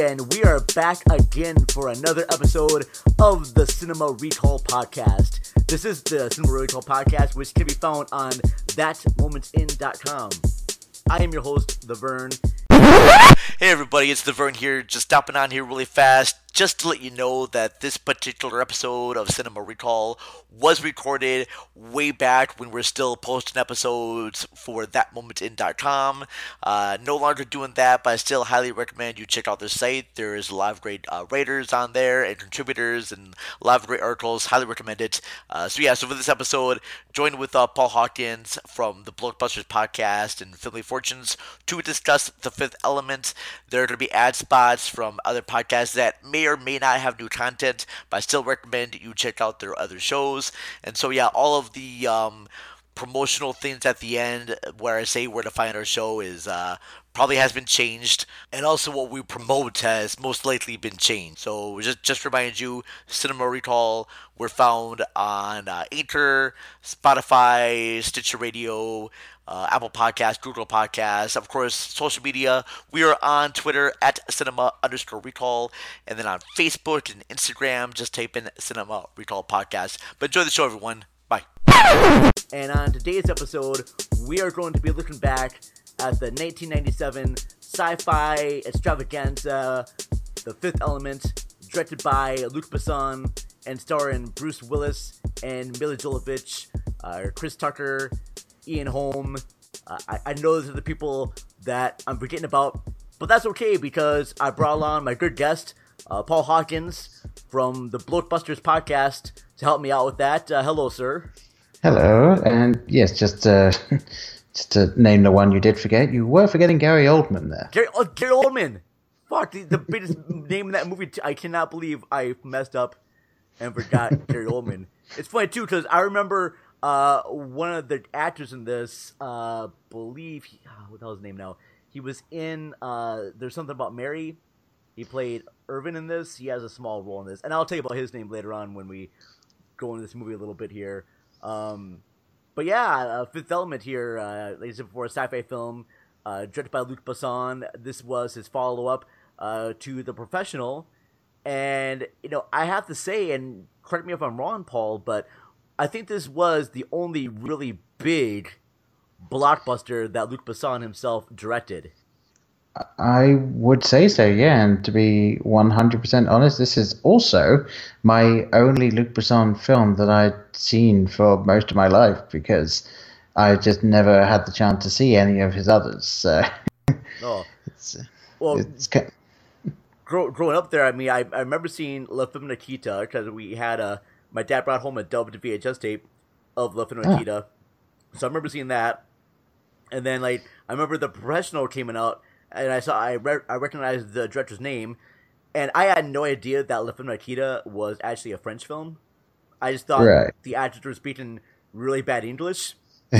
And we are back again for another episode of the Cinema Recall Podcast. This is the Cinema Recall Podcast, which can be found on thatmomentsin.com. I am your host, The Vern. Hey everybody, it's the Vern here, just stopping on here really fast just to let you know that this particular episode of Cinema Recall was recorded way back when we're still posting episodes for thatmomentin.com. Uh, no longer doing that, but I still highly recommend you check out their site. There's a lot of great uh, writers on there and contributors and a lot of great articles. Highly recommend it. Uh, so yeah, so for this episode, joined with uh, Paul Hawkins from the Blokebusters podcast and Family Fortunes to discuss The Fifth Element. There are going to be ad spots from other podcasts that may or may not have new content, but I still recommend you check out their other shows. And so, yeah, all of the um, promotional things at the end where I say where to find our show is uh, probably has been changed, and also what we promote has most likely been changed. So just just remind you, Cinema Recall, we're found on uh, Anchor, Spotify, Stitcher Radio, uh, Apple Podcasts, Google Podcasts, of course, social media. We are on Twitter at cinema underscore recall, and then on Facebook and Instagram, just type in cinema recall podcast. But enjoy the show, everyone. Bye. And on today's episode, we are going to be looking back at the 1997 sci fi extravaganza, The Fifth Element, directed by Luc Besson and starring Bruce Willis and Milla Jovovich, uh, Chris Tucker, Ian Holm. Uh, I, I know those are the people that I'm forgetting about, but that's okay because I brought along my good guest, uh, Paul Hawkins from the Blokebusters podcast to help me out with that. Uh, hello, sir. Hello, and yes, just uh, just to name the one you did forget, you were forgetting Gary Oldman there. Gary, oh, Gary Oldman. Fuck, the, the biggest name in that movie. I cannot believe I messed up and forgot Gary Oldman. It's funny too because I remember uh, one of the actors in this, uh, believe he, oh, what the hell's his name now? He was in uh, There's Something About Mary. He played Irvin in this. He has a small role in this, and I'll tell you about his name later on when we go into this movie a little bit here. Um, but yeah, uh, Fifth Element here, uh, like I said before, a sci-fi film uh, directed by Luc Besson. This was his follow-up uh, to The Professional, and you know I have to say, and correct me if I'm wrong, Paul, but I think this was the only really big blockbuster that Luc Besson himself directed. I would say so, yeah. And to be 100% honest, this is also my only Luc Besson film that I'd seen for most of my life because I just never had the chance to see any of his others. So oh. it's, well, it's kind of... grow, growing up there, I mean, I, I remember seeing La Femme Nikita because we had a, my dad brought home a dubbed VHS tape of La Femme Nikita. Ah. So I remember seeing that. And then, like, I remember the professional came out and I saw I re- I recognized the director's name, and I had no idea that La Femme was actually a French film. I just thought right. the actors were speaking really bad English.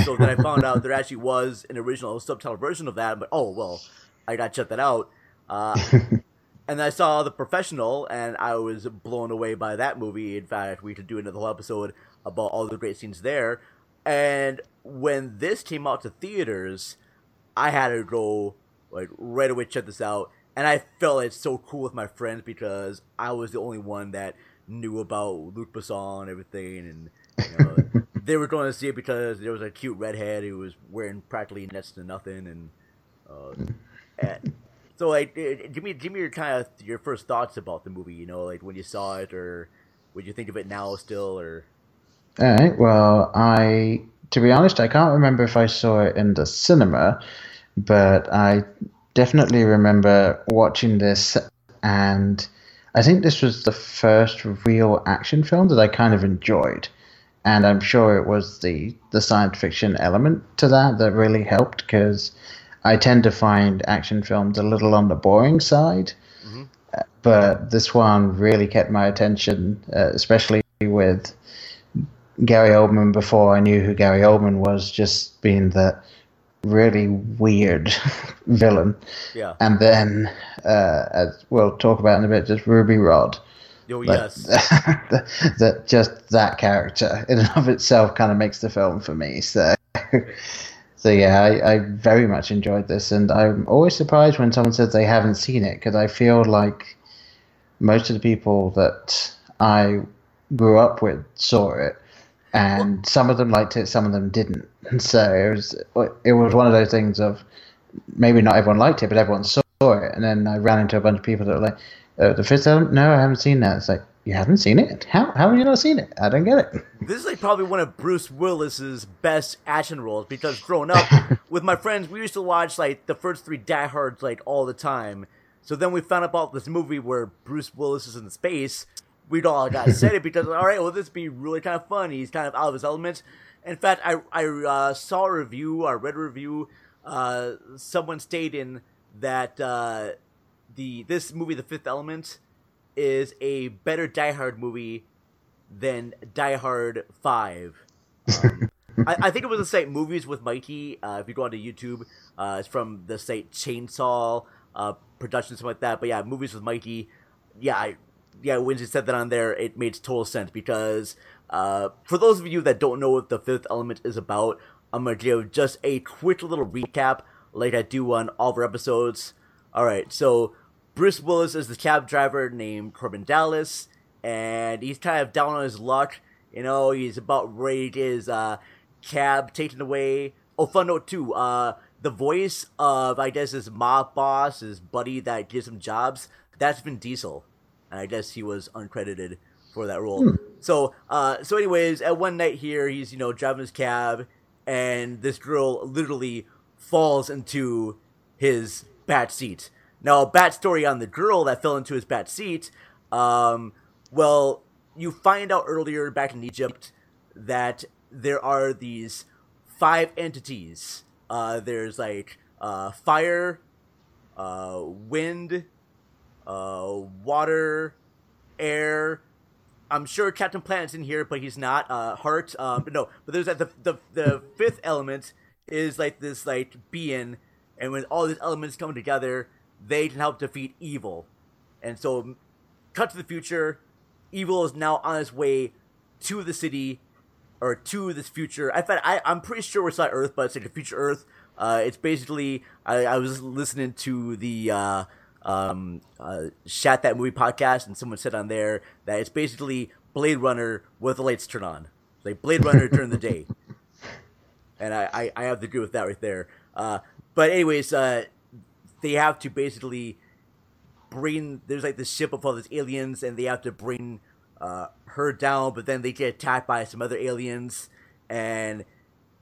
So then I found out there actually was an original subtitle version of that. But oh well, I got to check that out. Uh, and I saw the professional, and I was blown away by that movie. In fact, we could do another whole episode about all the great scenes there. And when this came out to theaters, I had to go like right away check this out and i felt it's so cool with my friends because i was the only one that knew about luc besson and everything and you know, they were going to see it because there was a cute redhead who was wearing practically next to nothing and, uh, and so like eh, eh, give me give me your kind of your first thoughts about the movie you know like when you saw it or would you think of it now still or all right well i to be honest i can't remember if i saw it in the cinema but I definitely remember watching this, and I think this was the first real action film that I kind of enjoyed. And I'm sure it was the, the science fiction element to that that really helped because I tend to find action films a little on the boring side. Mm-hmm. But this one really kept my attention, uh, especially with Gary Oldman before I knew who Gary Oldman was, just being that really weird villain. Yeah. And then, uh, as we'll talk about in a bit, just Ruby Rhod. Oh yes. that just that character in and of itself kind of makes the film for me. So, So yeah, I, I very much enjoyed this, and I'm always surprised when someone says they haven't seen it because I feel like most of the people that I grew up with saw it, and some of them liked it, some of them didn't. And so it was it was one of those things of maybe not everyone liked it, but everyone saw it, and then I ran into a bunch of people that were like, uh, "The fifth element? No, I haven't seen that." It's like you haven't seen it? How how have you not seen it? I don't get it. This is like probably one of Bruce Willis's best action roles because growing up with my friends, we used to watch like the first three Die Hards like all the time. So then we found out about this movie where Bruce Willis is in space. We'd all got excited because all right, well this be really kind of fun. He's kind of out of his element. In fact, I I uh, saw a review, I read a review. Uh, someone stated that uh, the this movie, The Fifth Element is a better Die Hard movie than Die Hard Five. Um, I, I, think it was the site Movies with Mikey. Uh, if you go onto YouTube, uh, it's from the site Chainsaw uh, Productions, something like that. But yeah, Movies with Mikey. Yeah, I, yeah. When said that on there, it made total sense because uh, for those of you that don't know what the Fifth Element is about, I'm gonna give just a quick little recap, like I do on all of our episodes. All right, so Bruce Willis is the cab driver named Korben Dallas, and he's kind of down on his luck. You know, he's about ready to get his uh, cab taken away. Oh, fun note too. Uh, the voice of I guess his mob boss, his buddy that gives him jobs, that's Vin Diesel, and I guess he was uncredited for that role. Hmm. So, uh, so anyways, at one night here, he's you know driving his cab, and this girl literally falls into his back seat now, a bat story on the girl that fell into his bat seat. Um, well, you find out earlier back in Egypt that there are these five entities. Uh, there's like uh, fire, uh, wind, uh, water, air. I'm sure Captain Planet's in here, but he's not. Uh, heart, um, but no. But there's like the, the the fifth element is like this like being, and when all these elements come together, they can help defeat evil. And so, cut to the future, evil is now on its way to the city, or to this future. I thought I, I'm pretty sure it's not Earth, but it's like a future Earth. Uh, it's basically I, I was listening to the uh, um, uh, Shat That Movie podcast, and someone said on there that it's basically Blade Runner with the lights turned on, like Blade Runner during the day. And I, I, I have to agree with that right there. Uh, but anyways, uh, they have to basically bring there's like the ship of all these aliens and they have to bring uh, her down but then they get attacked by some other aliens and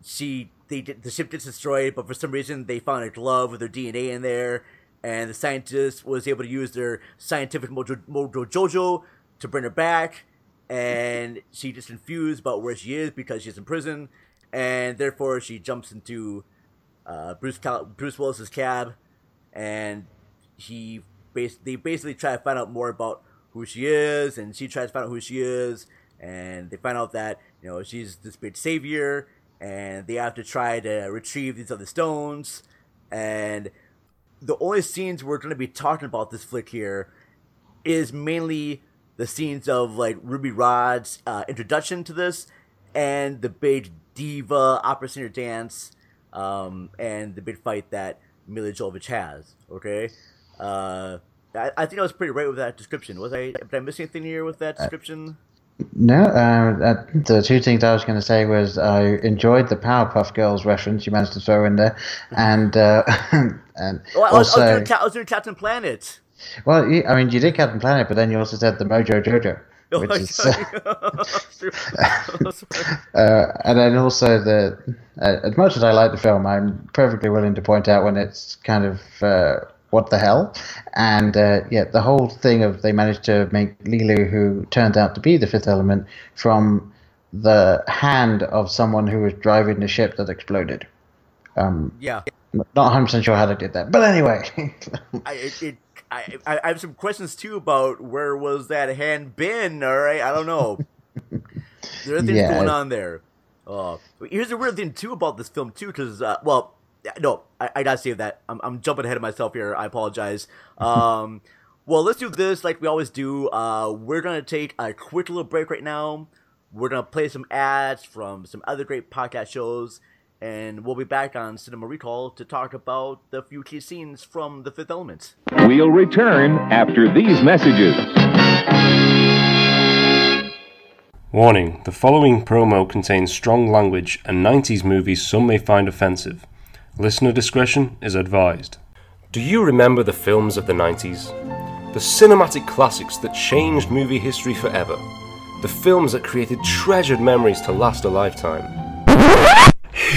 she they the ship gets destroyed but for some reason they found a glove with her dna in there and the scientist was able to use their scientific mojo, mojo jojo to bring her back and she gets confused about where she is because she's in prison and therefore she jumps into uh, Bruce Cal- Bruce Willis's cab and he bas- they basically try to find out more about who she is, and she tries to find out who she is, and they find out that you know she's this big savior, and they have to try to retrieve these other stones, and the only scenes we're going to be talking about this flick here is mainly the scenes of like Ruby Rhod's uh, introduction to this, and the big diva opera singer dance, um, and the big fight that Jovovich has. Okay, uh, I, I, think I was pretty right with that description. Was I? Did I miss anything here with that uh, description? No, uh, the two things I was going to say was I enjoyed the Powerpuff Girls reference you managed to throw in there, and uh, and well, I was, also, I was, doing, I was doing Captain Planet. Well, I mean, you did Captain Planet, but then you also said the Mojo Jojo. Which is, uh, and then also the uh, as much as I like the film, I'm perfectly willing to point out when it's kind of uh, what the hell, and uh, yeah, the whole thing of they managed to make Leeloo, who turned out to be the Fifth Element, from the hand of someone who was driving the ship that exploded. Um, yeah, not 100 percent sure how they did that, but anyway, I, it, it I, I have some questions too about where was that hand been? All right, I don't know. there are things yeah. going on there. Uh, here's the weird thing too about this film too, because uh, well, no, I, I, gotta say that I'm, I'm jumping ahead of myself here. I apologize. Um, well, let's do this like we always do. Uh, we're gonna take a quick little break right now. We're gonna play some ads from some other great podcast shows, and we'll be back on Cinema Recall to talk about the few key scenes from The Fifth Element. We'll return after these messages. Warning the following promo contains strong language and 90s movies some may find offensive. Listener discretion is advised. Do you remember the films of the 90s? The cinematic classics that changed movie history forever. The films that created treasured memories to last a lifetime.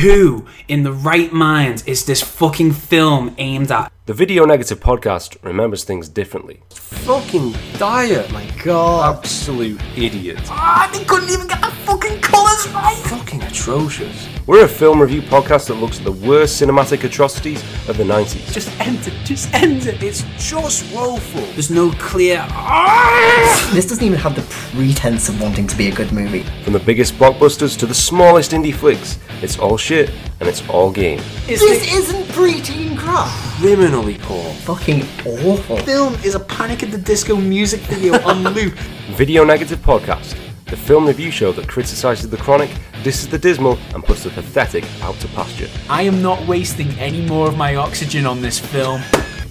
Who in the right mind is this fucking film aimed at? The Video Negative podcast remembers things differently. Fucking dire! My god. Absolute idiot. Ah, they couldn't even get the fucking colours right! Fucking atrocious. We're a film review podcast that looks at the worst cinematic atrocities of the 90s. Just end it, just end it. It's just woeful. There's no clear. Ah! This doesn't even have the pretense of wanting to be a good movie. From the biggest blockbusters to the smallest indie flicks, it's all shit and it's all game. Is this isn't preteen crap. Criminally poor. Fucking awful. Film is a Panic at the Disco music video on loop. Video Negative Podcast, the film review show that criticises the chronic, disses the dismal, and puts the pathetic out to pasture. I am not wasting any more of my oxygen on this film.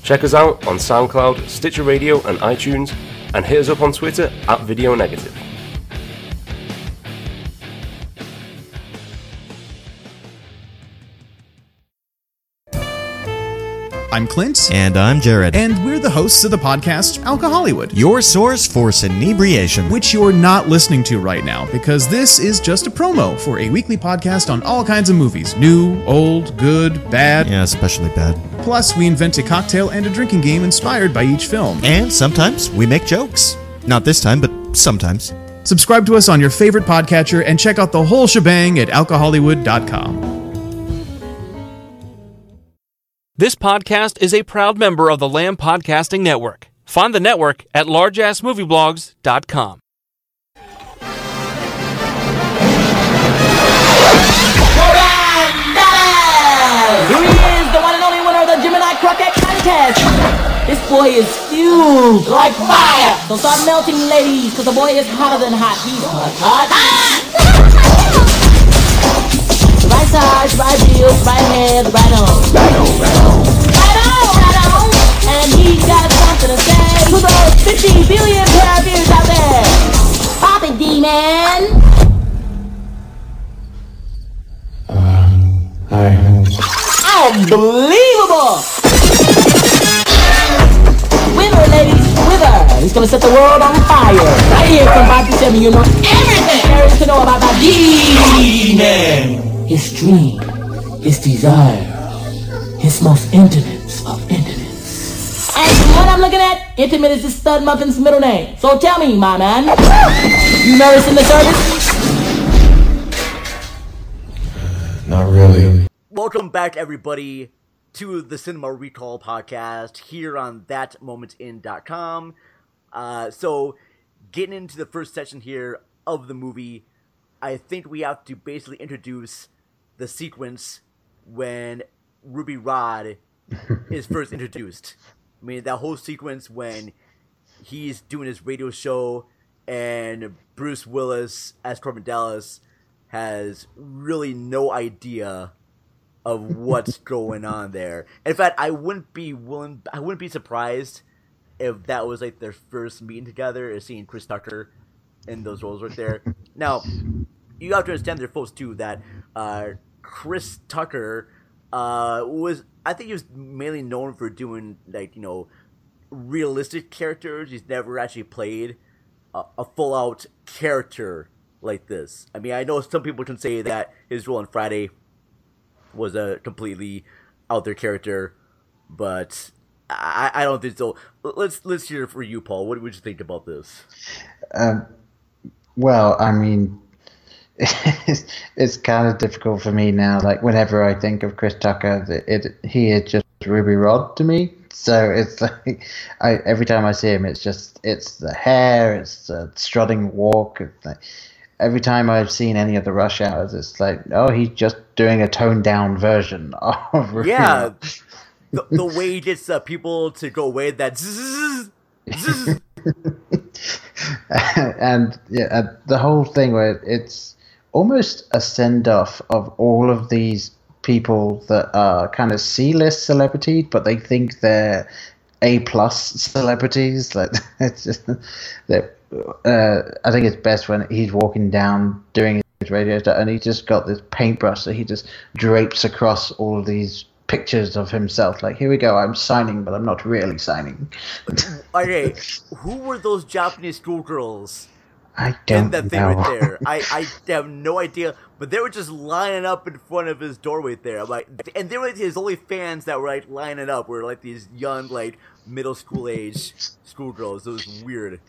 Check us out on SoundCloud, Stitcher Radio, and iTunes, and hit us up on Twitter at Video Negative. I'm Clint. And I'm Jared. And we're the hosts of the podcast Alcohollywood. Your source for inebriation. Which you're not listening to right now because this is just a promo for a weekly podcast on all kinds of movies new, old, good, bad. Yeah, especially bad. Plus, we invent a cocktail and a drinking game inspired by each film. And sometimes we make jokes. Not this time, but sometimes. Subscribe to us on your favorite podcatcher and check out the whole shebang at alcohollywood.com. This podcast is a proud member of the Lamb Podcasting Network. Find the network at largeassmovieblogs.com. The one and only winner of the Contest. This boy is huge, like fire. So start melting, ladies, because the boy is hotter than hot. He's hot, hot. Right side, right heel, right hand, right on. Right on, right on. Right on, right on. And he's got something to say to those 50 billion pair of ears out there. Pop it, D-Man. Um, Unbelievable! Wither, ladies, wither! He's gonna set the world on fire! Right here from 5 to 7, you know everything there is to know about that D-Man! His dream, his desire, his most intimate of intimates. And from what I'm looking at, intimate is the stud muffin's middle name. So tell me, my man, you nervous in the service? Not really. Welcome back, everybody, to the Cinema Recall podcast here on thatmomentin.com. Uh, so, getting into the first section here of the movie, I think we have to basically introduce the sequence when Ruby Rhod is first introduced. I mean, that whole sequence when he's doing his radio show and Bruce Willis as Korben Dallas has really no idea of what's going on there. In fact, I wouldn't be willing, I wouldn't be surprised if that was like their first meeting together, is seeing Chris Tucker in those roles right there. now, you have to understand there, folks, too, that uh, Chris Tucker uh, was, I think he was mainly known for doing like you know realistic characters. He's never actually played a, a full out character like this. I mean, I know some people can say that his role in Friday was a completely out there character, but I, I don't think so. Let's let's hear for you, Paul. What would you think about this? Um, well, I mean, it's, it's kind of difficult for me now. Like whenever I think of Chris Tucker, it, it he is just Ruby Rhod to me. So it's like I every time I see him, it's just it's the hair, it's the strutting walk. It's like, every time I've seen any of the rush hours, it's like, oh, he's just doing a toned down version of Ruby yeah. Rod. the, the way he gets uh, people to go away that zzz, zzz. and yeah, uh, the whole thing where it's almost a send off of all of these people that are kind of C-list celebrities, but they think they're A plus celebrities. Like it's just that. Uh, I think it's best when he's walking down doing his radio stuff, and he just got this paintbrush that he just drapes across all these pictures of himself. Like, here we go, I'm signing, but I'm not really signing. okay, who were those Japanese schoolgirls? I don't that thing know. right there. I, I have no idea, but they were just lining up in front of his doorway there. I'm like, and there were his only fans that were like lining up were like these young, like middle school age schoolgirls. It was weird.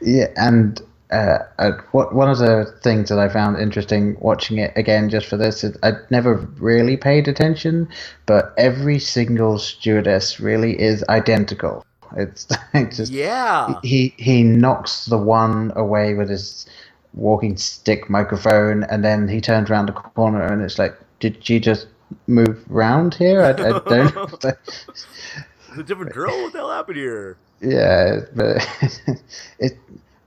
Yeah, and uh, uh, what one of the things that I found interesting watching it again just for this is I'd never really paid attention, but every single stewardess really is identical. It's, it's just yeah. He he knocks the one away with his walking stick microphone, and then he turns around the corner, and it's like, did she just move round here? I, I don't. it's a different girl. What the hell happened here? Yeah, but it.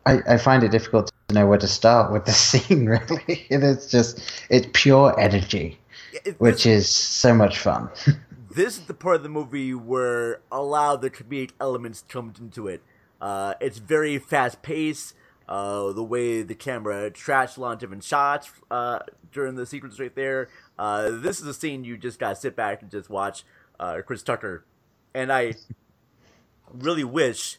I, I find it difficult to know where to start with the scene. Really, it's just it's pure energy, it, which is so much fun. This is the part of the movie where a lot of the comedic elements come into it. Uh, it's very fast paced. Uh, the way the camera tracks a lot of different shots uh, during the sequence right there. Uh, this is a scene you just gotta sit back and just watch uh, Chris Tucker, and I really wish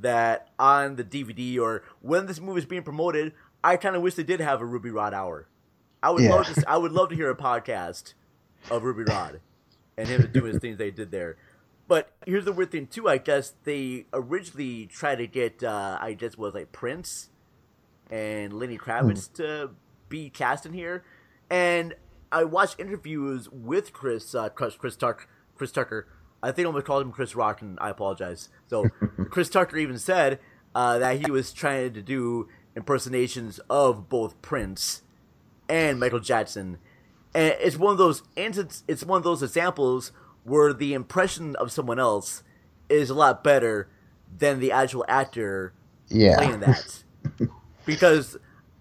that on the DVD or when this movie is being promoted, I kind of wish they did have a Ruby Rhod hour. I would Yeah. love to. I would love to hear a podcast of Ruby Rhod and him doing his things they did there. But here's the weird thing too. I guess they originally tried to get. Uh, I guess was like Prince and Lenny Kravitz to be cast in here, and I watched interviews with Chris. Uh, Chris, Chris Tucker. Chris Tucker. I think I almost called him Chris Rock, and I apologize. So Chris Tucker even said uh, that he was trying to do impersonations of both Prince and Michael Jackson, and it's one of those instances. It's it's one of those examples where the impression of someone else is a lot better than the actual actor Yeah. playing that. because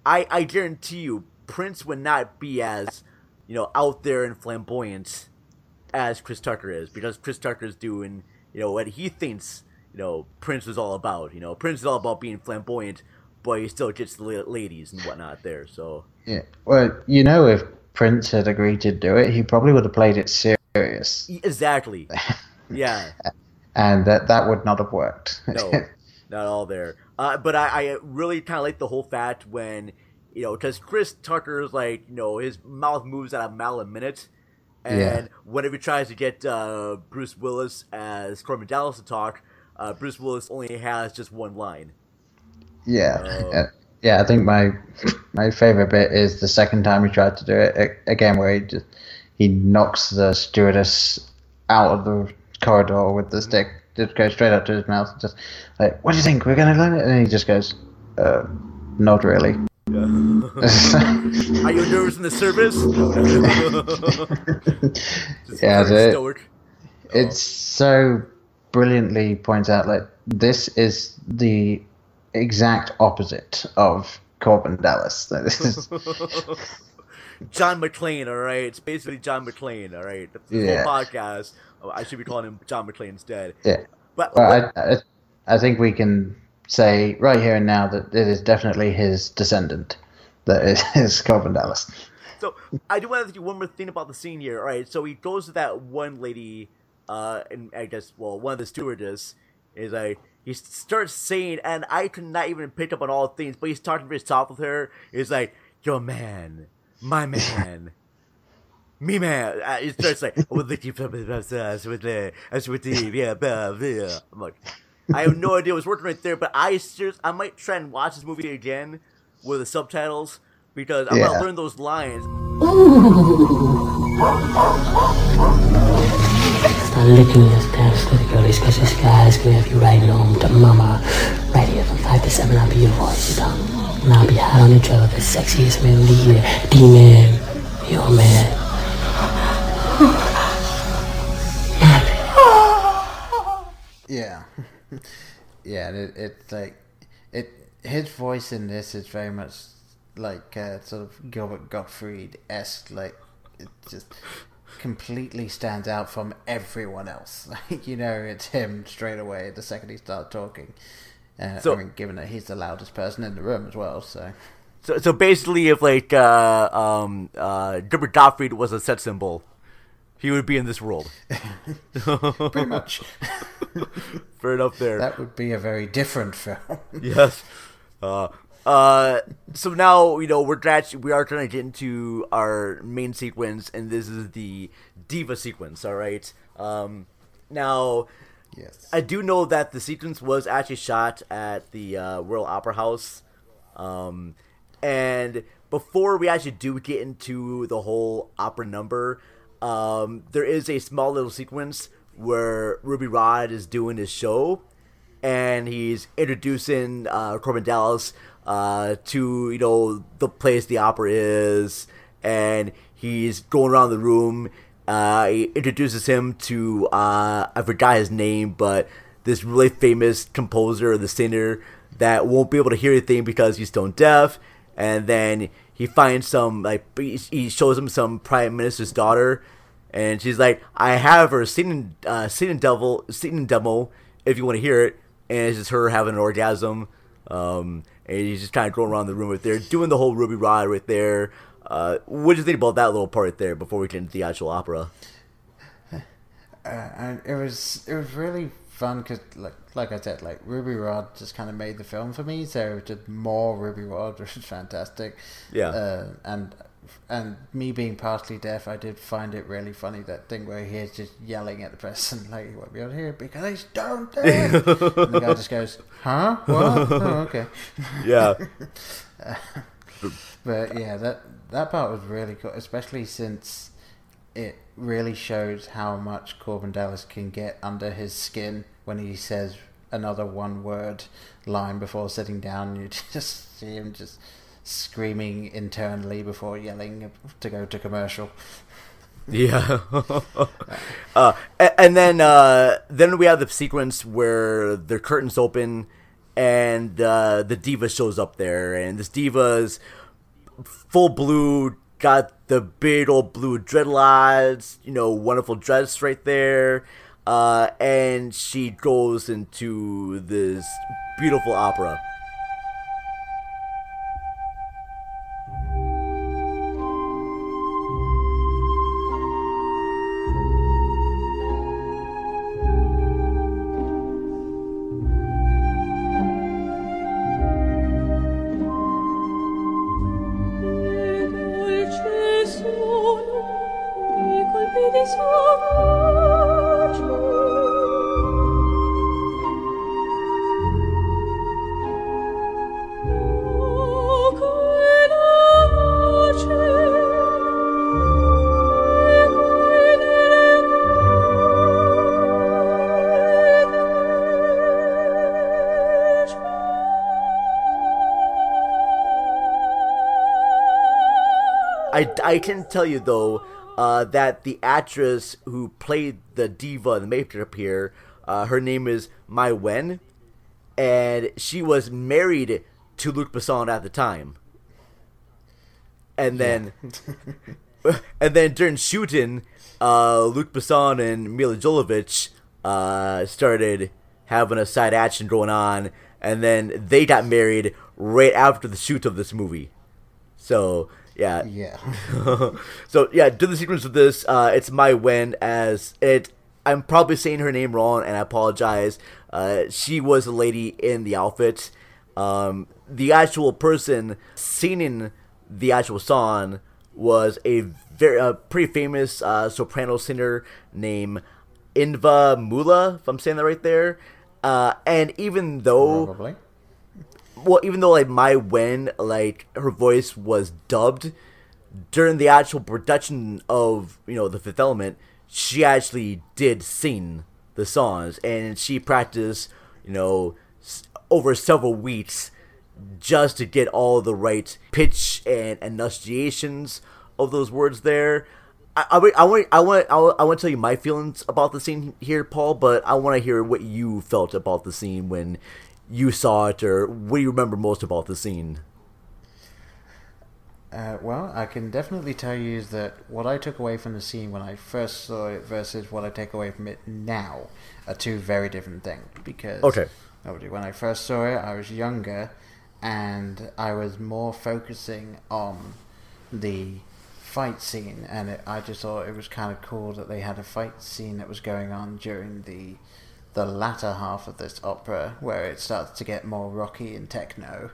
I I guarantee you, Prince would not be as you know out there and flamboyant as Chris Tucker is because Chris Tucker is doing you know what he thinks you know Prince was all about. You know Prince is all about being flamboyant, but he still gets the ladies and whatnot there. So Yeah. Well, you know, if Prince had agreed to do it, he probably would have played it serious, exactly, yeah. and that that would not have worked. no, not all there. Uh, but I, I really kind of like the whole fact when, you know, because Chris Tucker's like, you know, his mouth moves at a mile a minute. And Yeah. whenever he tries to get uh, Bruce Willis as Korben Dallas to talk, uh, Bruce Willis only has just one line. yeah. Uh, yeah, I think my my favorite bit is the second time he tried to do it again, where he just he knocks the stewardess out of the corridor with the stick, just goes straight up to his mouth, and just like, "What do you think? We're gonna learn it?" And he just goes, uh, "Not really." Are you nervous in the service? Yeah, the- it's so brilliantly points out like this is the exact opposite of Korben Dallas. John McClane, all right. It's basically John McClane, all right. The Yeah. whole podcast. oh, I should be calling him John McClane instead. yeah. But Well, I, I I think we can say right here and now that it is definitely his descendant that is, is Korben Dallas. So I do want to do one more thing about the scene here. All right, so he goes to that one lady, uh, and I guess well, one of the stewardess is like he starts saying, and I could not even pick up on all things, but he's talking very soft with her. He's like, "Your man, my man." Me man, uh, he starts like, "I would like you to with the, as with the, yeah, blah, blah." I'm like, I have no idea what's working right there, but I serious, I might try and watch this movie again with the subtitles because I'm Yeah. gonna learn those lines. Start licking this dance to the girlies, cause this guy's gonna have you riding home to mama. Right here from 5 to 7, I'll be your voice, you know. And I'll be hot on the trail, the sexiest man in the year. D-Man, your man. Yeah, yeah. It, it's like it. His voice in this is very much like uh, sort of Gilbert Gottfried esque. Like it just completely stands out from everyone else. you know, it's him straight away the second he starts talking. Uh, so, I mean, given that he's the loudest person in the room as well, so. So, so basically, if like uh, um, uh, Gilbert Gottfried was a set symbol, he would be in this world. Pretty much. Fair enough there. That would be a very different film. yes. Uh, uh, so now you know we're actually we are trying to get into our main sequence, and this is the diva sequence. All right. Um, now, yes, I do know that the sequence was actually shot at the uh, Royal Opera House, um, and before we actually do get into the whole opera number, um, there is a small little sequence where Ruby Rhod is doing his show, and he's introducing uh, Korben Dallas uh, to you know the place the opera is, and he's going around the room. Uh, he introduces him to uh, I forgot his name, but this really famous composer, or the singer that won't be able to hear anything because he's stone deaf, and then he finds some like he shows him some prime minister's daughter, and she's like, "I have her singing uh, singing devil singing demo if you want to hear it," and it's just her having an orgasm. Um, and he's just kind of going around the room right there, doing the whole Ruby Rhod right there. Uh, what do you think about that little part there before we get into the actual opera? Uh, and it was it was really fun because like like I said, like Ruby Rhod just kind of made the film for me. So just more Ruby Rhod which is fantastic. Yeah, uh, and and me being partially deaf, I did find it really funny that thing where he's just yelling at the person like, "You won't be able to hear because he's stone deaf." and the guy just goes, "Huh? What? Oh, okay." Yeah. uh, but yeah, that that part was really cool, especially since it really shows how much Korben Dallas can get under his skin when he says another one word line before sitting down. You just see him just screaming internally before yelling to go to commercial. Yeah. uh, and then uh, then we have the sequence where the curtains open and uh, the diva shows up there, and this diva's full blue, got the big old blue dreadlocks, you know, wonderful dress right there, uh, and she goes into this beautiful opera. I, can tell you though uh, that the actress who played the diva in the makeup here, uh, her name is Maïwenn, and she was married to Luc Besson at the time. And then, yeah. and then during shooting, uh, Luc Besson and Milla Jovovich uh, started having a side action going on, and then they got married right after the shoot of this movie. So yeah. Yeah. so yeah, do the sequence of this. Uh, it's Maïwenn as it. I'm probably saying her name wrong, and I apologize. Uh, she was a lady in the outfit. Um, the actual person singing the actual song was a very uh, pretty famous uh, soprano singer named Inva Mula, if I'm saying that right there. Uh, and even though Probably well, even though like Maïwenn, like her voice was dubbed during the actual production of you know the Fifth Element, she actually did sing the songs, and she practiced you know over several weeks just to get all the right pitch and enunciations of those words there. I, I, I want I want I want to tell you my feelings about the scene here, Paul, but I want to hear what you felt about the scene when you saw it, or what do you remember most about the scene? Uh, well, I can definitely tell you is that what I took away from the scene when I first saw it versus what I take away from it now are two very different things. Because Okay. when I first saw it, I was younger, and I was more focusing on the fight scene, and it, I just thought it was kind of cool that they had a fight scene that was going on during the the latter half of this opera, where it starts to get more rocky and techno,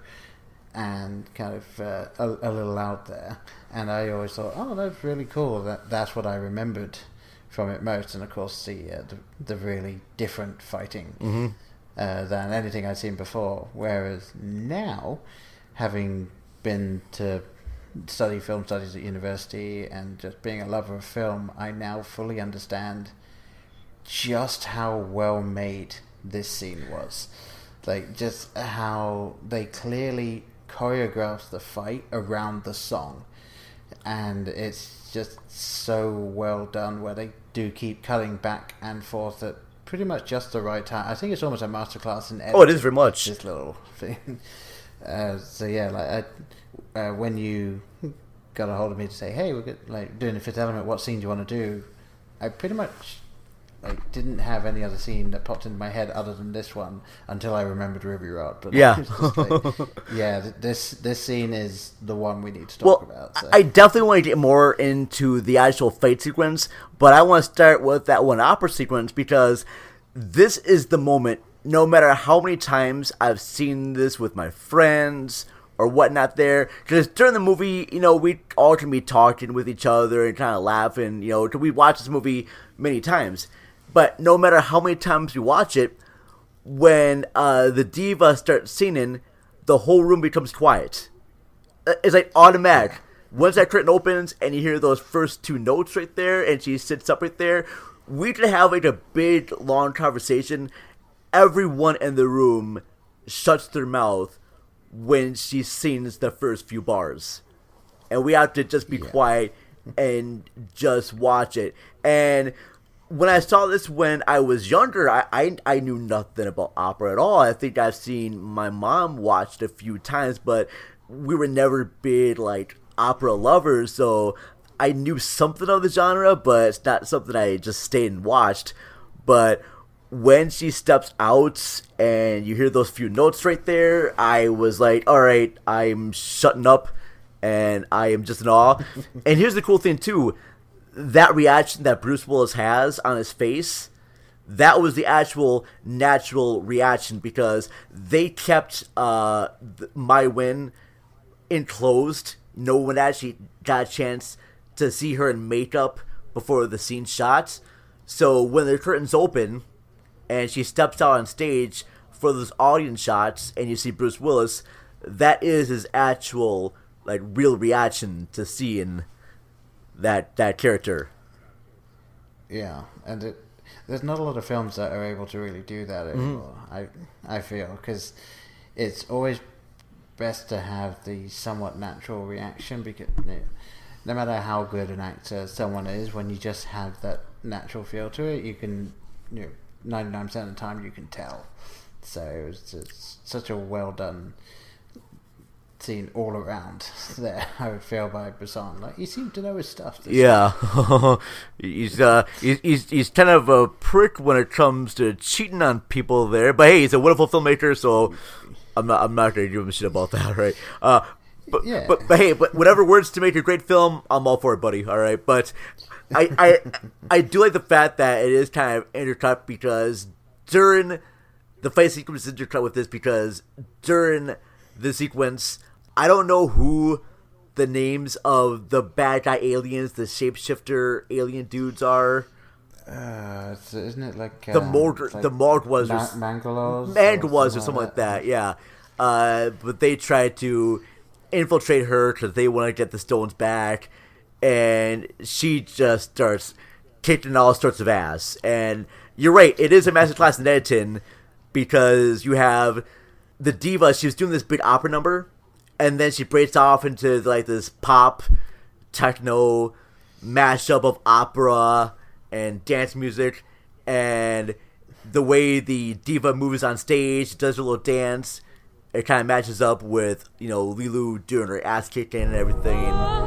and kind of uh, a, a little out there. And I always thought, oh, that's really cool. That that's what I remembered from it most. And of course, the uh, the, the really different fighting Mhm. uh, than anything I'd seen before. Whereas now, having been to study film studies at university and just being a lover of film, I now fully understand just how well made this scene was. Like, just how they clearly choreographed the fight around the song. And it's just so well done where they do keep cutting back and forth at pretty much just the right time. I think it's almost a masterclass in editing. Oh, it is very much. This little thing. Uh, so yeah, like I, uh, when you got a hold of me to say, "Hey, we're good, like doing the fifth element. What scene do you want to do?" I pretty much like didn't have any other scene that popped into my head other than this one until I remembered Ruby Rhod. But Yeah. like, yeah, this this scene is the one we need to Well, talk about. So. I definitely want to get more into the actual fight sequence, but I want to start with that one opera sequence because this is the moment. No matter how many times I've seen this with my friends or whatnot, there because during the movie, you know, we all can be talking with each other and kind of laughing. You know, we watch this movie many times, but no matter how many times we watch it, when uh, the diva starts singing, the whole room becomes quiet. Uh, It's like automatic. Once that curtain opens and you hear those first two notes right there, and she sits up right there, we could have like a big long conversation. Everyone in the room shuts their mouth when she sings the first few bars, and we have to just be quiet and just watch it. And when I saw this when I was younger, I, I I knew nothing about opera at all. I think I've seen my mom watched a few times, but we were never big like opera lovers, so I knew something of the genre, but it's not something I just stayed and watched. But when she steps out and you hear those few notes right there, I was like, all right, I'm shutting up and I am just in awe. and here's the cool thing, too that reaction that Bruce Willis has on his face, that was the actual natural reaction because they kept uh, Maïwenn enclosed. No one actually got a chance to see her in makeup before the scene shot. So when the curtains open and she steps out on stage for those audience shots and you see Bruce Willis, that is his actual like real reaction to seeing that that character. Yeah, and it, there's not a lot of films that are able to really do that mm-hmm. anymore. I I feel because it's always best to have the somewhat natural reaction because know, no matter how good an actor someone is, when you just have that natural feel to it, you can you know ninety nine percent of the time you can tell. So it's, it's such a well done scene all around there. I would feel by Besson. Like he seemed to know his stuff. Yeah, he's uh he's, he's he's kind of a prick when it comes to cheating on people there. But hey, he's a wonderful filmmaker, so I'm not I'm not gonna give him shit about that, right? Uh, but, Yeah. but but hey, but whatever words to make a great film, I'm all for it, buddy. All right, but I I I do like the fact that it is kind of intercut because during the fight sequence is intercut with this because during the sequence, I don't know who the names of the bad guy aliens, the shapeshifter alien dudes are. Uh, isn't it like The um, Morg, like the Morg was Ma- Mangalos or something like that. Yeah, uh, but they tried to infiltrate her because they want to get the stones back, and she just starts kicking all sorts of ass. And you're right, it is a masterclass in editing because you have the diva. She was doing this big opera number, and then she breaks off into like this pop techno mashup of opera and dance music and the way the diva moves on stage does a little dance it kind of matches up with you know Leeloo doing her ass kicking and everything.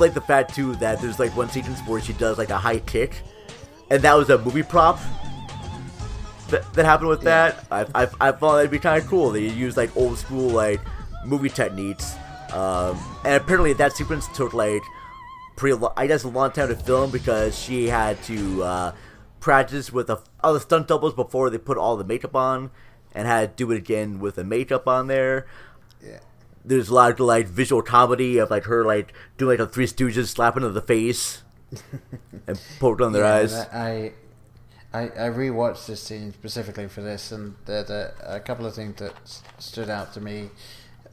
Like the fact too that there's like one sequence where she does like a high kick, and that was a movie prop. That, that happened with that. I, I, I thought that'd be kind of cool. They use like old school like movie techniques, um, and apparently that sequence took like pretty. I guess a long time to film because she had to uh, practice with the other stunt doubles before they put all the makeup on, and had to do it again with the makeup on there. There's a lot of like visual comedy of like her like doing like a Three Stooges slapping to the face and poke on their Yeah, eyes. I, I I rewatched this scene specifically for this, and there there are a couple of things that s- stood out to me.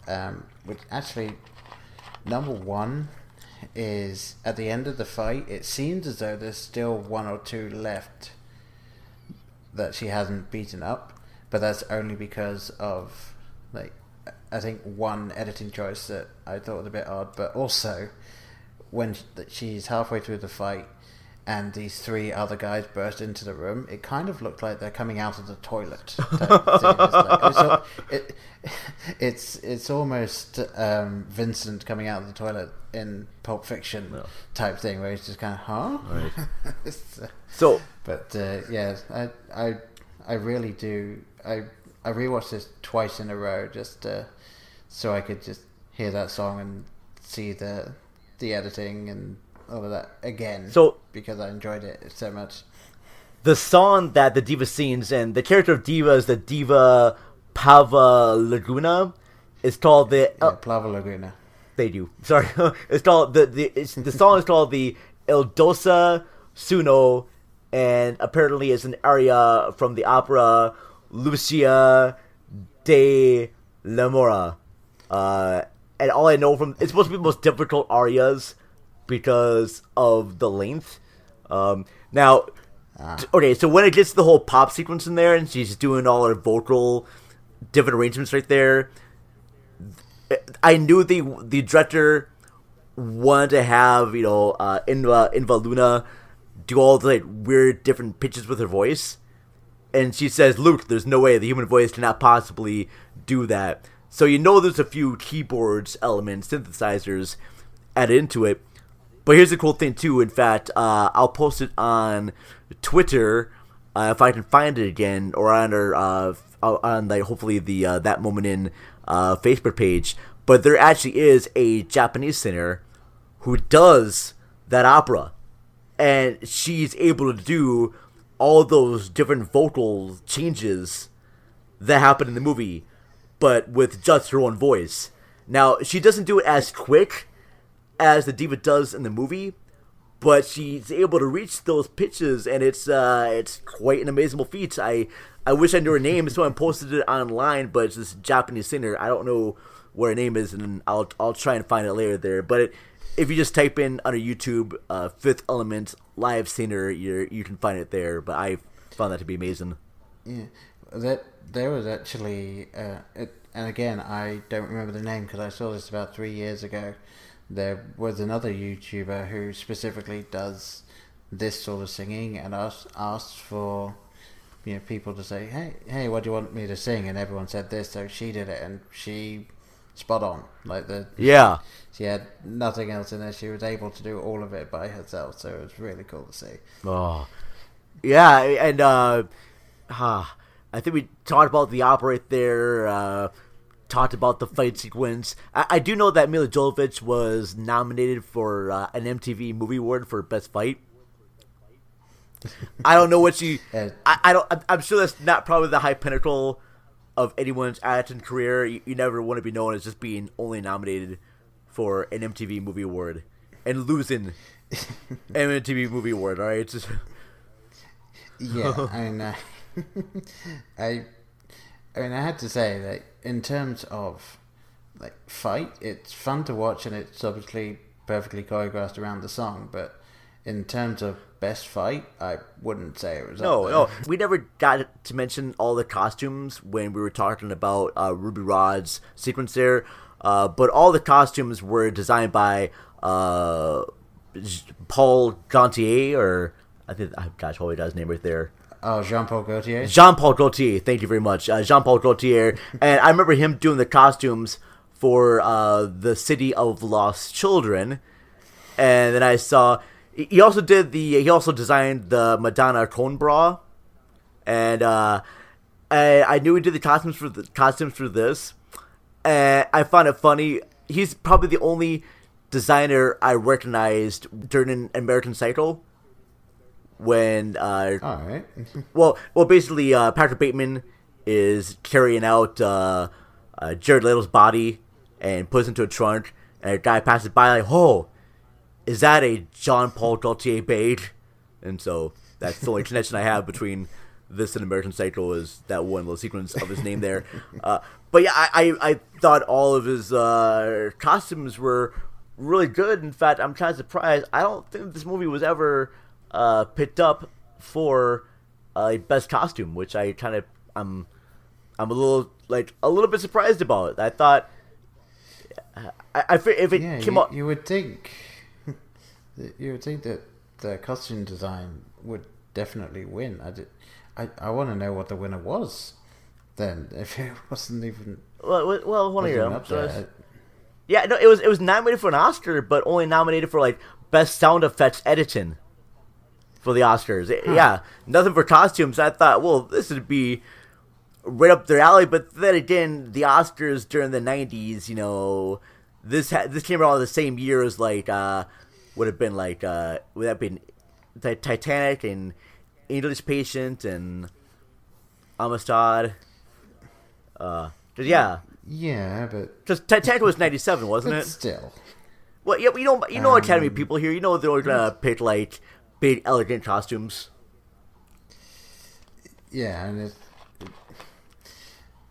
Um, which actually, number one is at the end of the fight. It seems as though there's still one or two left that she hasn't beaten up, but that's only because of like I think one editing choice that I thought was a bit odd, but also when she's halfway through the fight and these three other guys burst into the room, it kind of looked like they're coming out of the toilet. It's, like- it's it- it's it's almost um, Vincent coming out of the toilet in Pulp Fiction type thing, where he's just kind of, huh? Right. So- but uh, yeah, I I I really do. I I rewatched this twice in a row just uh, so I could just hear that song and see the the editing and all of that again. So- because I enjoyed it so much. the song that the diva sings and the character of diva is the diva Plava Laguna. It's called the Yeah, Plava Laguna. They do. Sorry, it's called the the it's, the song is called the Il dolce suono, and apparently it's an aria from the opera Lucia de la Mora. Uh, and all I know from it's supposed to be the most difficult arias because of the length. Um, now, t- okay, so when it gets to the whole pop sequence in there, and she's doing all her vocal different arrangements right there, I knew the the director wanted to have you know uh, Inva Inva Luna do all the like, weird different pitches with her voice, and she says, "Luc, there's no way the human voice cannot possibly do that." So you know there's a few keyboards elements, synthesizers added into it. But here's the cool thing too. In fact, uh, I'll post it on Twitter uh, if I can find it again, or on our uh, on like hopefully the uh, that moment in uh, Facebook page. But there actually is a Japanese singer who does that opera, and she's able to do all those different vocal changes that happen in the movie, but with just her own voice. Now she doesn't do it as quick as the diva does in the movie, but she's able to reach those pitches, and it's uh, it's quite an amazing feat. I I wish I knew her name, so I posted it online. But it's this Japanese singer. I don't know what her name is, and I'll I'll try and find it later there. But it, if you just type in under YouTube uh, Fifth Element live singer, you you can find it there. But I found that to be amazing. Yeah, that there was actually, uh, it, and again, I don't remember the name because I saw this about three years ago. There was another YouTuber who specifically does this sort of singing and asked asked for you know people to say, hey, hey, what do you want me to sing? And everyone said this, so she did it, and she spot on. Like the Yeah. she had nothing else in there. She was able to do all of it by herself, so it was really cool to see. Oh, yeah, and uh, ah, I think we talked about the opera there. Uh, talked about the fight sequence. I, I do know that Milla Jovovich was nominated for uh, an MTV Movie Award for Best Fight. I don't know what she. I, I don't. I'm- I'm sure that's not probably the high pinnacle of anyone's acting career, you, you never want to be known as just being only nominated for an MTV Movie Award and losing an MTV Movie Award. All right, it's just yeah, I mean, uh, I, I mean, I had to say that in terms of like fight, it's fun to watch and it's obviously perfectly choreographed around the song. But in terms of best fight, I wouldn't say it was. no, no. We never got to mention all the costumes when we were talking about uh, Ruby Rhod's sequence there. Uh, but all the costumes were designed by uh, Paul Gaultier, or I think, oh, gosh, what was his name right there? Oh, Jean Paul Gaultier. Jean Paul Gaultier. Thank you very much, uh, Jean Paul Gaultier. and I remember him doing the costumes for uh, the City of Lost Children, and then I saw he also did the he also designed the Madonna cone bra, and uh, I, I knew he did the costumes for the costumes for this, and I found it funny. He's probably the only designer I recognized during an American Psycho. When uh, all right, well, well, basically, uh, Patrick Bateman is carrying out uh, uh, Jared Leto's body and puts into a trunk, and a guy passes by like, "Oh, is that a Jean Paul Gaultier beige?" And so that's the only connection I have between this and American Psycho is that one little sequence of his name there. Uh, but yeah, I, I, I, thought all of his uh, costumes were really good. In fact, I'm kind of surprised. I don't think this movie was ever uh, picked up for a best costume, which I kind of I'm I'm a little like a little bit surprised about. I thought I, I if it yeah, came you, out, you would think you would think that the costume design would definitely win. I did, I, I want to know what the winner was. Then, if it wasn't even well, well, one of your yeah, no, it was it was nominated for an Oscar, but only nominated for like best sound effects editing for the Oscars. Huh. Yeah, nothing for costumes. I thought, well, this would be right up their alley. But then again, the Oscars during the '90s, you know, this ha- this came out the same year as like uh, would have been like uh, would have been the Titanic and English Patient and Amistad. Uh, yeah, Yeah, but because Titanic was '97, wasn't but it? still, Well, yeah, you know, you know, Academy Um, people here, you know, they're gonna pick like big, elegant costumes. yeah, and it.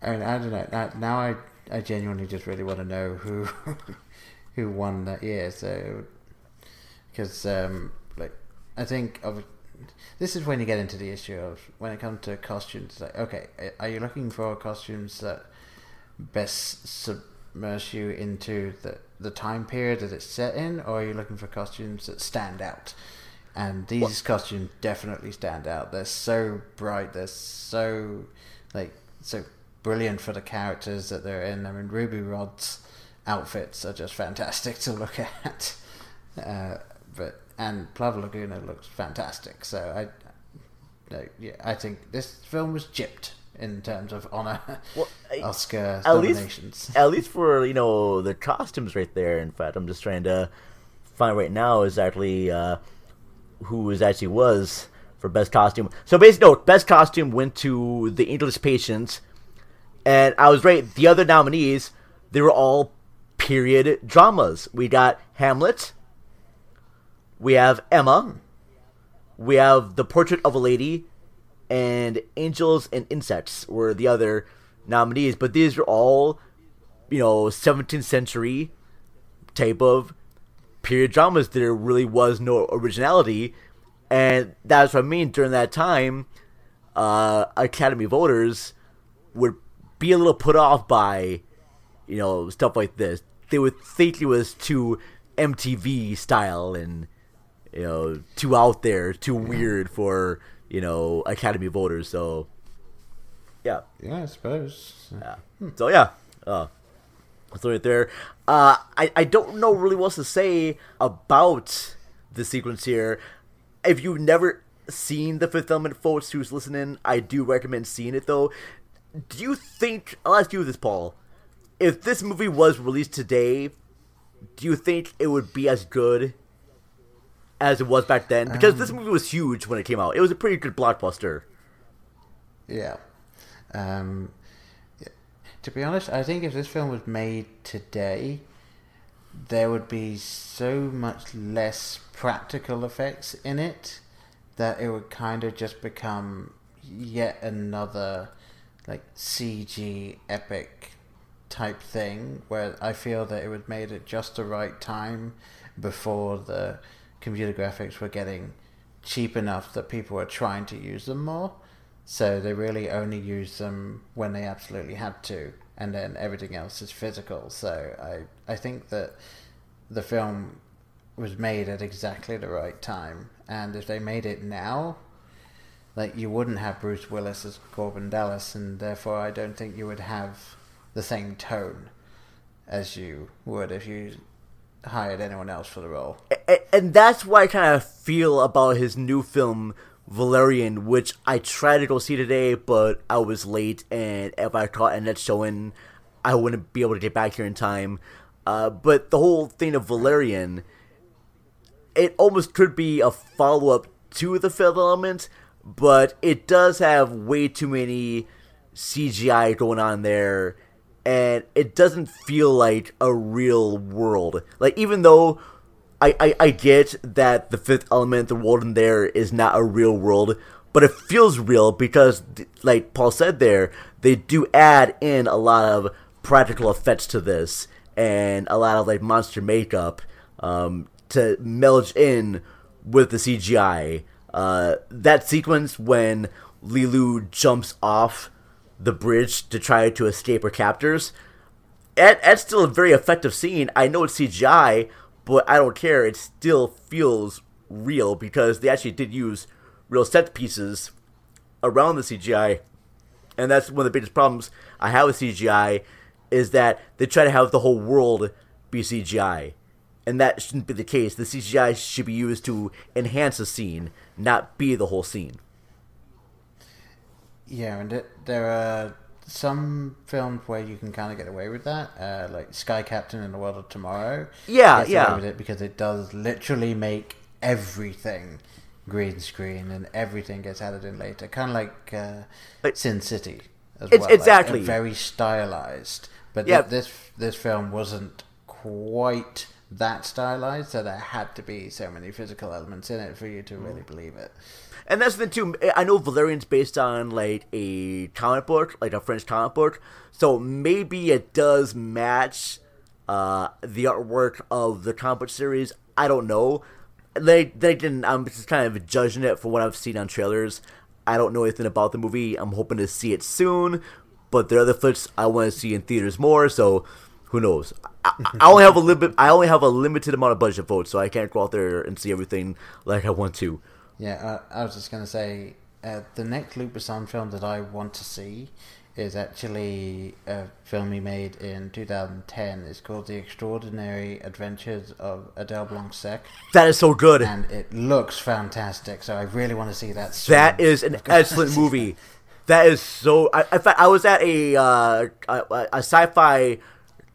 I mean, I don't know. Now, now I, I genuinely just really want to know who, who won that year. So, because um, like I think of this is when you get into the issue of when it comes to costumes. Like, okay, are you looking for costumes that best submerge you into the the time period that it's set in, or are you looking for costumes that stand out? And these costumes definitely stand out. They're so bright. They're so like so brilliant for the characters that they're in. I mean, Ruby Rhod's outfits are just fantastic to look at. Uh, and Plava Laguna looks fantastic. So I, no, yeah, I think this film was gypped in terms of honor Oscar At nominations. least, at least for you know the costumes right there. In fact, I'm just trying to find right now exactly uh, who is actually was for best costume. So basically, no, best costume went to the English Patients, and I was right. The other nominees, they were all period dramas. We got Hamlet. We have Emma. We have The Portrait of a Lady, and Angels and Insects were the other nominees. But these are all, you know, 17th century type of period dramas. There really was no originality, and that's what I mean. During that time, uh, Academy voters would be a little put off by, you know, stuff like this. They would think it was too MTV style and you know too out there, too weird for you know Academy voters. So yeah, yeah, I suppose. Yeah. So yeah, uh, so right there. Uh, I I don't know really what to say about the sequence here. If you've never seen the Fifth Element, folks who's listening, I do recommend seeing it though. Do you think? I'll ask you this, Paul. If this movie was released today, do you think it would be as good as it was back then? Because this movie was huge when it came out. It was a pretty good blockbuster. Yeah. Um, to be honest, I think if this film was made today, there would be so much less practical effects in it that it would kind of just become yet another like CG epic type thing where I feel that it was made at just the right time before the computer graphics were getting cheap enough that people were trying to use them more. So they really only used them when they absolutely had to, and then everything else is physical. So I I think that the film was made at exactly the right time, and if they made it now, like you wouldn't have Bruce Willis as Korben Dallas, and therefore I don't think you would have the same tone as you would if you hired anyone else for the role. And, and that's what I kind of feel about his new film Valerian, which I tried to go see today, but I was late, and if I caught Annette showing, I wouldn't be able to get back here in time. Uh, but the whole thing of Valerian, it almost could be a follow up to the Fifth Element, but it does have way too many CGI going on there, and it doesn't feel like a real world. Like even though I, I, I get that the Fifth Element, the world in there, is not a real world, but it feels real because, like Paul said there, they do add in a lot of practical effects to this and a lot of like monster makeup um, to meld in with the CGI. Uh, that sequence when Leeloo jumps off the bridge to try to escape her captors, that, that's still a very effective scene. I know it's CGI, but I don't care. It still feels real because they actually did use real set pieces around the CGI, and that's one of the biggest problems I have with CGI is that they try to have the whole world be CGI, and that shouldn't be the case. The CGI should be used to enhance a scene, not be the whole scene. Yeah, and it, there are some films where you can kind of get away with that, uh, like Sky Captain and the World of Tomorrow. Yeah, yeah. It because it does literally make everything green screen and everything gets added in later, kind of like uh, Sin City. As It's- well. exactly. uh, very stylized, but Yeah. thi- this this film wasn't quite that stylized, so there had to be so many physical elements in it for you to really believe it. And that's the thing too. I know Valerian's based on like a comic book, like a French comic book, so maybe it does match uh, the artwork of the comic book series. I don't know. They they didn't. I'm just kind of judging it for what I've seen on trailers. I don't know anything about the movie. I'm hoping to see it soon, but there are other flicks I want to see in theaters more. So who knows? I, I only have a little bit. I only have a limited amount of budget votes, so I can't go out there and see everything like I want to. Yeah, uh, I was just going to say uh, the next Luc Besson film that I want to see is actually a film he made in 2010. It's called The Extraordinary Adventures of Adele Blanc-Sec. That is so good. And it looks fantastic, so I really want to see that soon. That is an excellent movie. That is so. I, in fact, I was at a uh, a, a sci-fi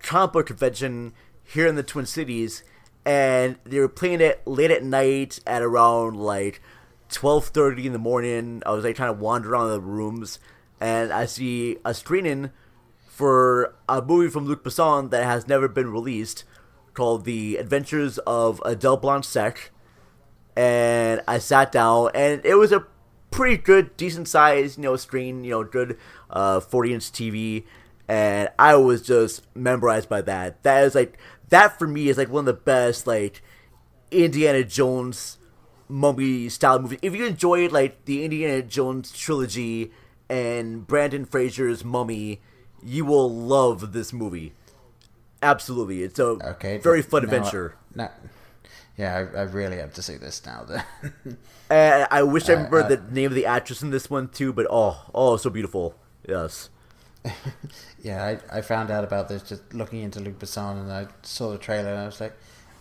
comic book convention here in the Twin Cities, and they were playing it late at night at around like twelve thirty in the morning. I was like trying to wander around the rooms, and I see a screening for a movie from Luc Besson that has never been released, called The Adventures of Adele Blanc-Sec and I sat down, and it was a pretty good, decent size, you know, screen, you know, good, uh, forty inch TV, and I was just memorized by that. That is like that for me is like one of the best like Indiana Jones mummy style movie. If you enjoyed like the Indiana Jones trilogy and Brendan Fraser's Mummy, you will love this movie. Absolutely, it's a Okay, very fun now- adventure. now- yeah, I, I really have to see this now. Then. I wish I Uh, remember uh, the name of the actress in this one too, but oh, oh, so beautiful. Yes. Yeah, I, I found out about this just looking into Luc Besson, and I saw the trailer, and I was like,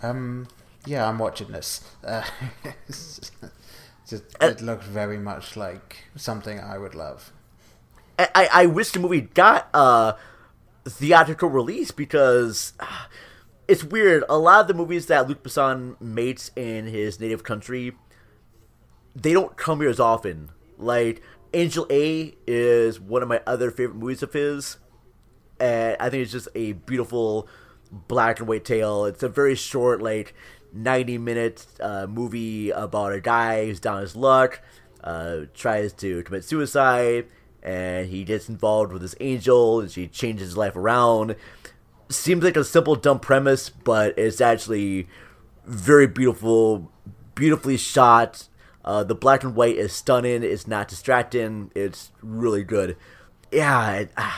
um, yeah, I'm watching this. Uh, just, just, it looks very much like something I would love. I, I, I wish the movie got a theatrical release because ah, it's weird. A lot of the movies that Luc Besson makes in his native country, they don't come here as often. Like Angel A is one of my other favorite movies of his, and I think it's just a beautiful black and white tale. It's a very short, like 90 minute uh, movie about a guy who's down his luck, uh, tries to commit suicide, and he gets involved with this angel, and she changes his life around. Seems like a simple, dumb premise, but it's actually very beautiful, beautifully shot. Uh, the black and white is stunning. It's not distracting. It's really good. Yeah, it, uh,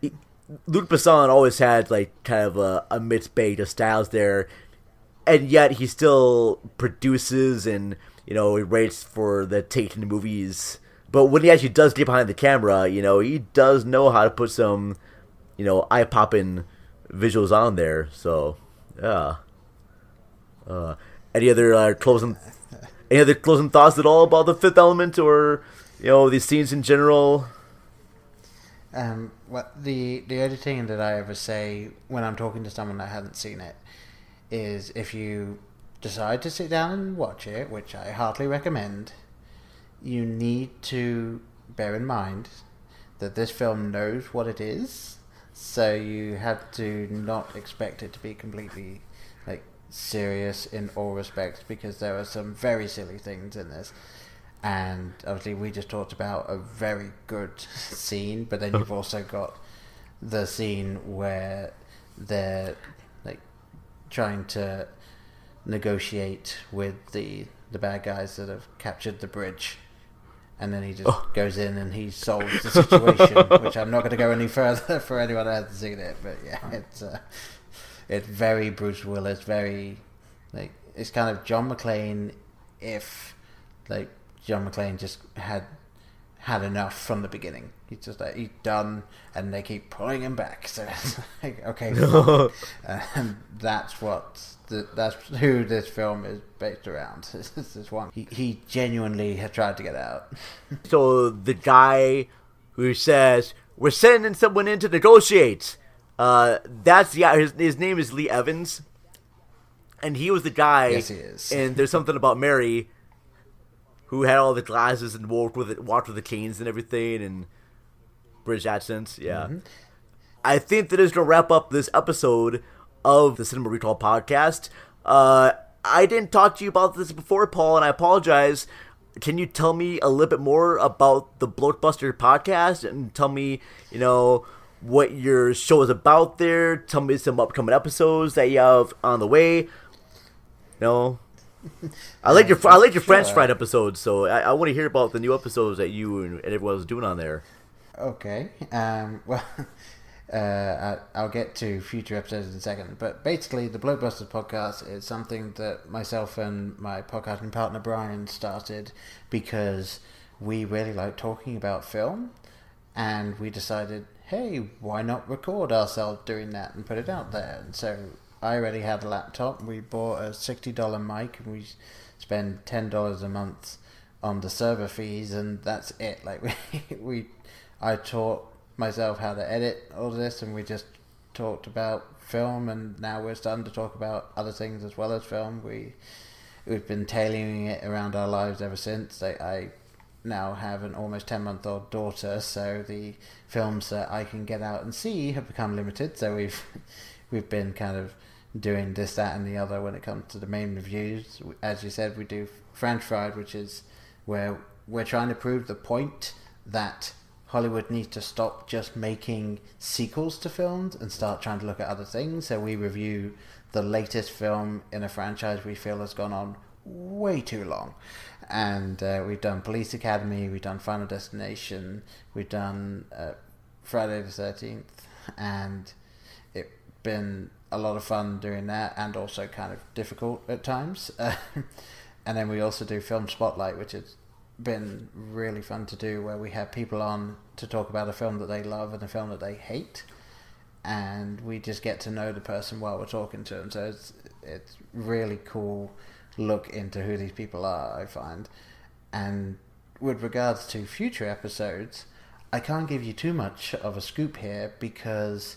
it, Luc Besson always had like kind of a, a mixed bag of styles there, and yet he still produces and you know he writes for the Taken movies. But when he actually does get behind the camera, you know he does know how to put some, you know, eye popping visuals on there. So yeah. Uh, any other uh, closing any other closing thoughts at all about the Fifth Element or you know these scenes in general? Um, what the the only thing that I ever say when I'm talking to someone that hasn't seen it is if you decide to sit down and watch it, which I heartily recommend, you need to bear in mind that this film knows what it is, so you have to not expect it to be completely like serious in all respects because there are some very silly things in this. And obviously, we just talked about a very good scene, but then you've also got the scene where they're trying to negotiate with the the bad guys that have captured the bridge, and then he just Oh. goes in and he solves the situation. which I'm not going to go any further for anyone that hasn't seen it, but yeah, it's uh, it's very Bruce Willis, very like it's kind of John McClane if like John McClane just had had enough from the beginning. He's just like he's done, and they keep pulling him back. So it's like, okay, fine. and that's what the, that's who this film is based around. It's this one. He he genuinely had tried to get out. So the guy who says we're sending someone in to negotiate, uh, that's yeah. His his name is Lee Evans, and he was the guy. Yes, he is. And there's something about Mary, who had all the glasses and walked with it, walked with the canes and everything, and British accents. Yeah, Mhm. I think that is gonna wrap up this episode of the Cinema Recall podcast. Uh, I didn't talk to you about this before, Paul, and I apologize. Can you tell me a little bit more about the Blokebuster podcast and tell me, you know, what your show is about there? Tell me some upcoming episodes that you have on the way. No, I like your I like your French Sure. fried episodes, so I, I want to hear about the new episodes that you and everyone is doing on there. Okay. Um, well, uh, I'll get to future episodes in a second. But basically, the Blokebusters podcast is something that myself and my podcasting partner Brian started because we really like talking about film, and we decided, hey, why not record ourselves doing that and put it out there? And so I already had a laptop. We bought a sixty dollar mic, and we spend ten dollars a month on the server fees, and that's it. Like we we I taught myself how to edit all this, and we just talked about film, and now we're starting to talk about other things as well as film. We we've been tailoring it around our lives ever since. I, I now have an almost ten month old daughter, so the films that I can get out and see have become limited. So we've we've been kind of doing this, that, and the other when it comes to the main reviews. As you said, we do French Fried, which is where we're trying to prove the point that Hollywood needs to stop just making sequels to films and start trying to look at other things. So we review the latest film in a franchise we feel has gone on way too long. And uh, we've done Police Academy, we've done Final Destination, we've done uh, Friday the 13th, and it's been a lot of fun doing that and also kind of difficult at times. and then we also do Film Spotlight, which has been really fun to do, where we have people on to talk about a film that they love and a film that they hate. And we just get to know the person while we're talking to them. So it's it's really cool look into who these people are. I find, and with regards to future episodes, I can't give you too much of a scoop here because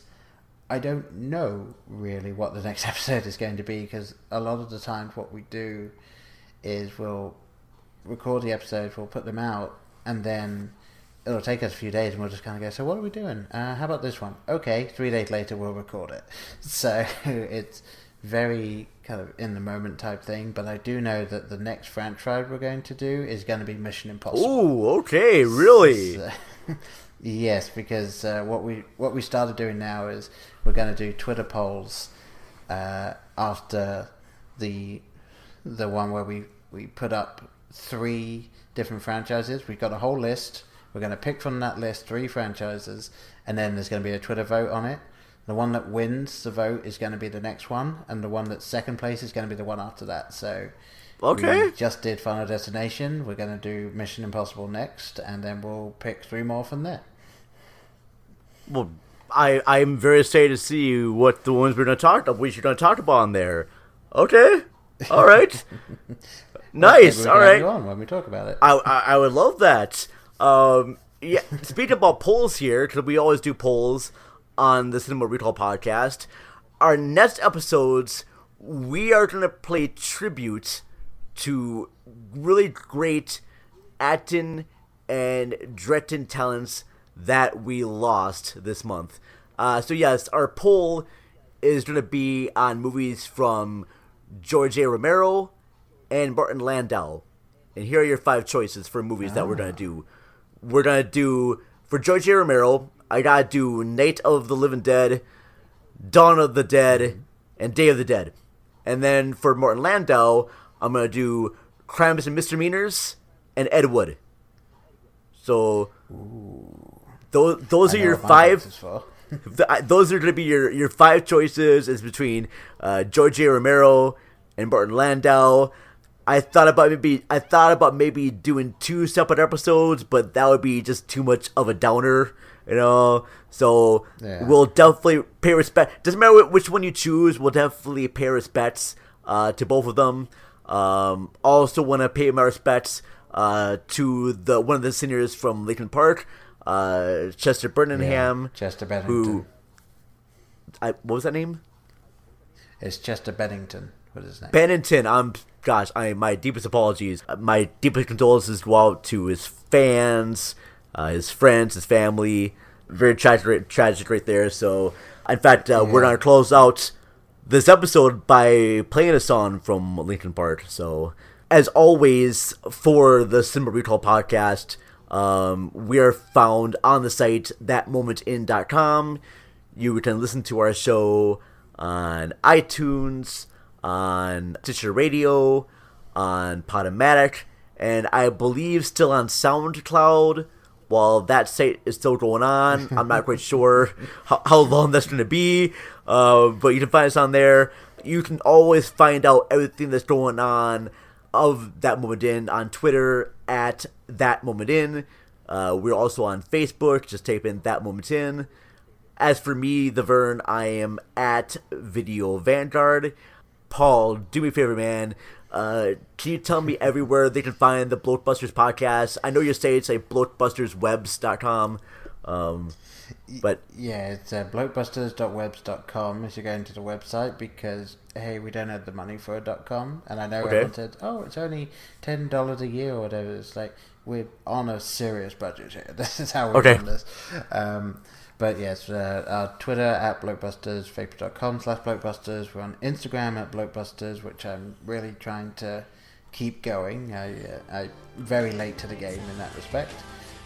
I don't know really what the next episode is going to be because a lot of the times what we do is we'll record the episodes, we'll put them out, and then it'll take us a few days, and we'll just kind of go. So what are we doing? Uh, how about this one? Okay, three days later we'll record it. So it's very kind of in the moment type thing. But I do know that the next franchise we're going to do is going to be Mission Impossible. Ooh, okay, really? So- yes, because uh, what we what we started doing now is we're going to do Twitter polls uh, after the the one where we we put up three different franchises. We've got a whole list. We're going to pick from that list three franchises, and then there's going to be a Twitter vote on it. The one that wins the vote is going to be the next one, and the one that's second place is going to be the one after that. So, Okay. we just did Final Destination. We're going to do Mission Impossible next, and then we'll pick three more from there. Well, I I'm very excited to see what the ones we're gonna talk about. What you're gonna talk about on there. Okay, all right, nice. All right. on when we talk about it. I, I I would love that. Um, yeah. Speaking about polls here, because we always do polls on the Cinema Recall podcast. Our next episodes, we are gonna play tribute to really great acting and directing talents that we lost this month. Uh, so yes, our poll is going to be on movies from George A. Romero and Martin Landau. And here are your five choices for movies that we're to do. We're to do, for George A. Romero, I got to do Night of the Living Dead, Dawn of the Dead, and Day of the Dead. And then for Martin Landau, I'm to do Crimes and Misdemeanors and Ed Wood. So those those I are your five. vote is for. Th- I- those are going to be your, your five choices. Is between uh, George A. Romero and Martin Landau. I thought about maybe I thought about maybe doing two separate episodes, but that would be just too much of a downer, you know. So Yeah. we'll definitely pay respect. Doesn't matter which one you choose. We'll definitely pay respects uh, to both of them. Um, also want to pay my respects uh, to the one of the singers from Linkin Park, uh, Chester Birmingham, Yeah, Chester who Bennington. I, what was that name? It's Chester Bennington. What is his name? Bennington. I'm gosh. I my deepest apologies. Uh, My deepest condolences go out to his fans, uh, his friends, his family. Very tragic, tragic right there. So, in fact, uh, we're gonna close out this episode by playing a song from Linkin Park. So, as always, for the Cinema Recall podcast, um, we are found on the site thatmomentin.com. You can listen to our show on iTunes, on Stitcher Radio, on Podomatic, and I believe still on SoundCloud. While that site is still going on, I'm not quite sure how, how long that's going to be, uh, but you can find us on there. You can always find out everything that's going on of that moment in on Twitter at that moment in. Uh, we're also on Facebook. Just type in that moment in. As for me, the Vern, I am at Video Vanguard. Paul, do me a favor, man. Uh, can you tell me everywhere they can find the Blokebusters podcast? I know you say it's like bloatbusterswebs.com, um, but Yeah, it's uh, blokebusters.webs.com as you're going to the website because, hey, we don't have the money for a dot .com. And I know Okay. everyone said, oh, it's only $10 a year or whatever. It's like, we're on a serious budget here. This is how we're Okay. run this. Um, but yes, uh, our Twitter at blokebusters, facebook.com slash blokebusters. We're on Instagram at blokebusters, which I'm really trying to keep going. I, uh, I very late to the game in that respect.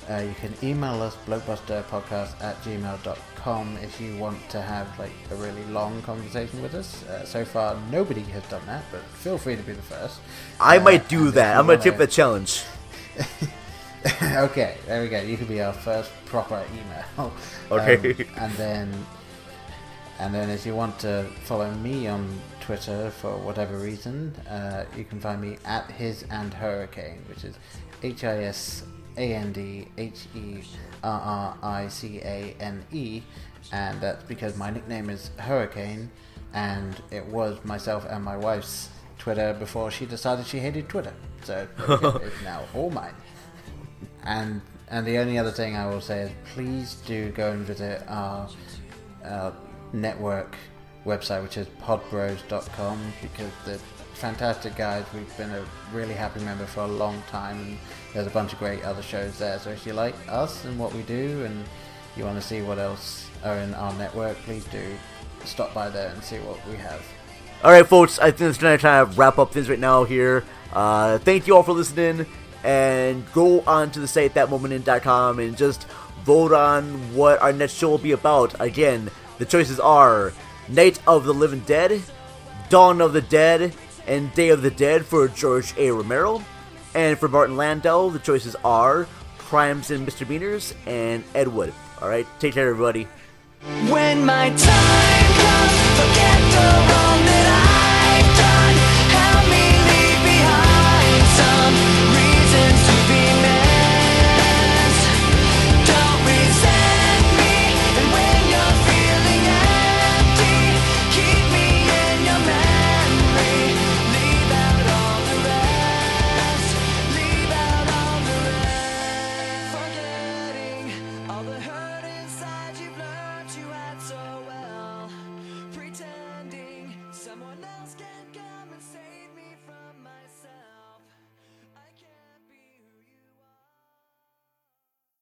Uh, you can email us blokebusterpodcast at gmail.com if you want to have like a really long conversation with us. Uh, so far, nobody has done that, but feel free to be the first. I Uh, might do that. I'm going to tip the challenge. okay, there we go. You can be our first proper email. Okay. Um, and then, and then, if you want to follow me on Twitter for whatever reason, uh, you can find me at his and hurricane, which is H I S A N D H E R R I C A N E, and that's because my nickname is Hurricane, and it was myself and my wife's Twitter before she decided she hated Twitter. So it's now all mine. And and the only other thing I will say is please do go and visit our, our network website, which is podbros.com, because the fantastic guys. We've been a really happy member for a long time, and there's a bunch of great other shows there. So if you like us and what we do, and you want to see what else are in our network, please do stop by there and see what we have. All right, folks. I think it's time to wrap up things right now here. Uh, thank you all for listening, and go on to the site thatmomentin.com and just vote on what our next show will be about. Again, the choices are Night of the Living Dead, Dawn of the Dead, and Day of the Dead for George A. Romero. And for Martin Landau, the choices are Crimes and Misdemeanors and Ed Wood. All right, take care, everybody. When my time comes, forget the wrong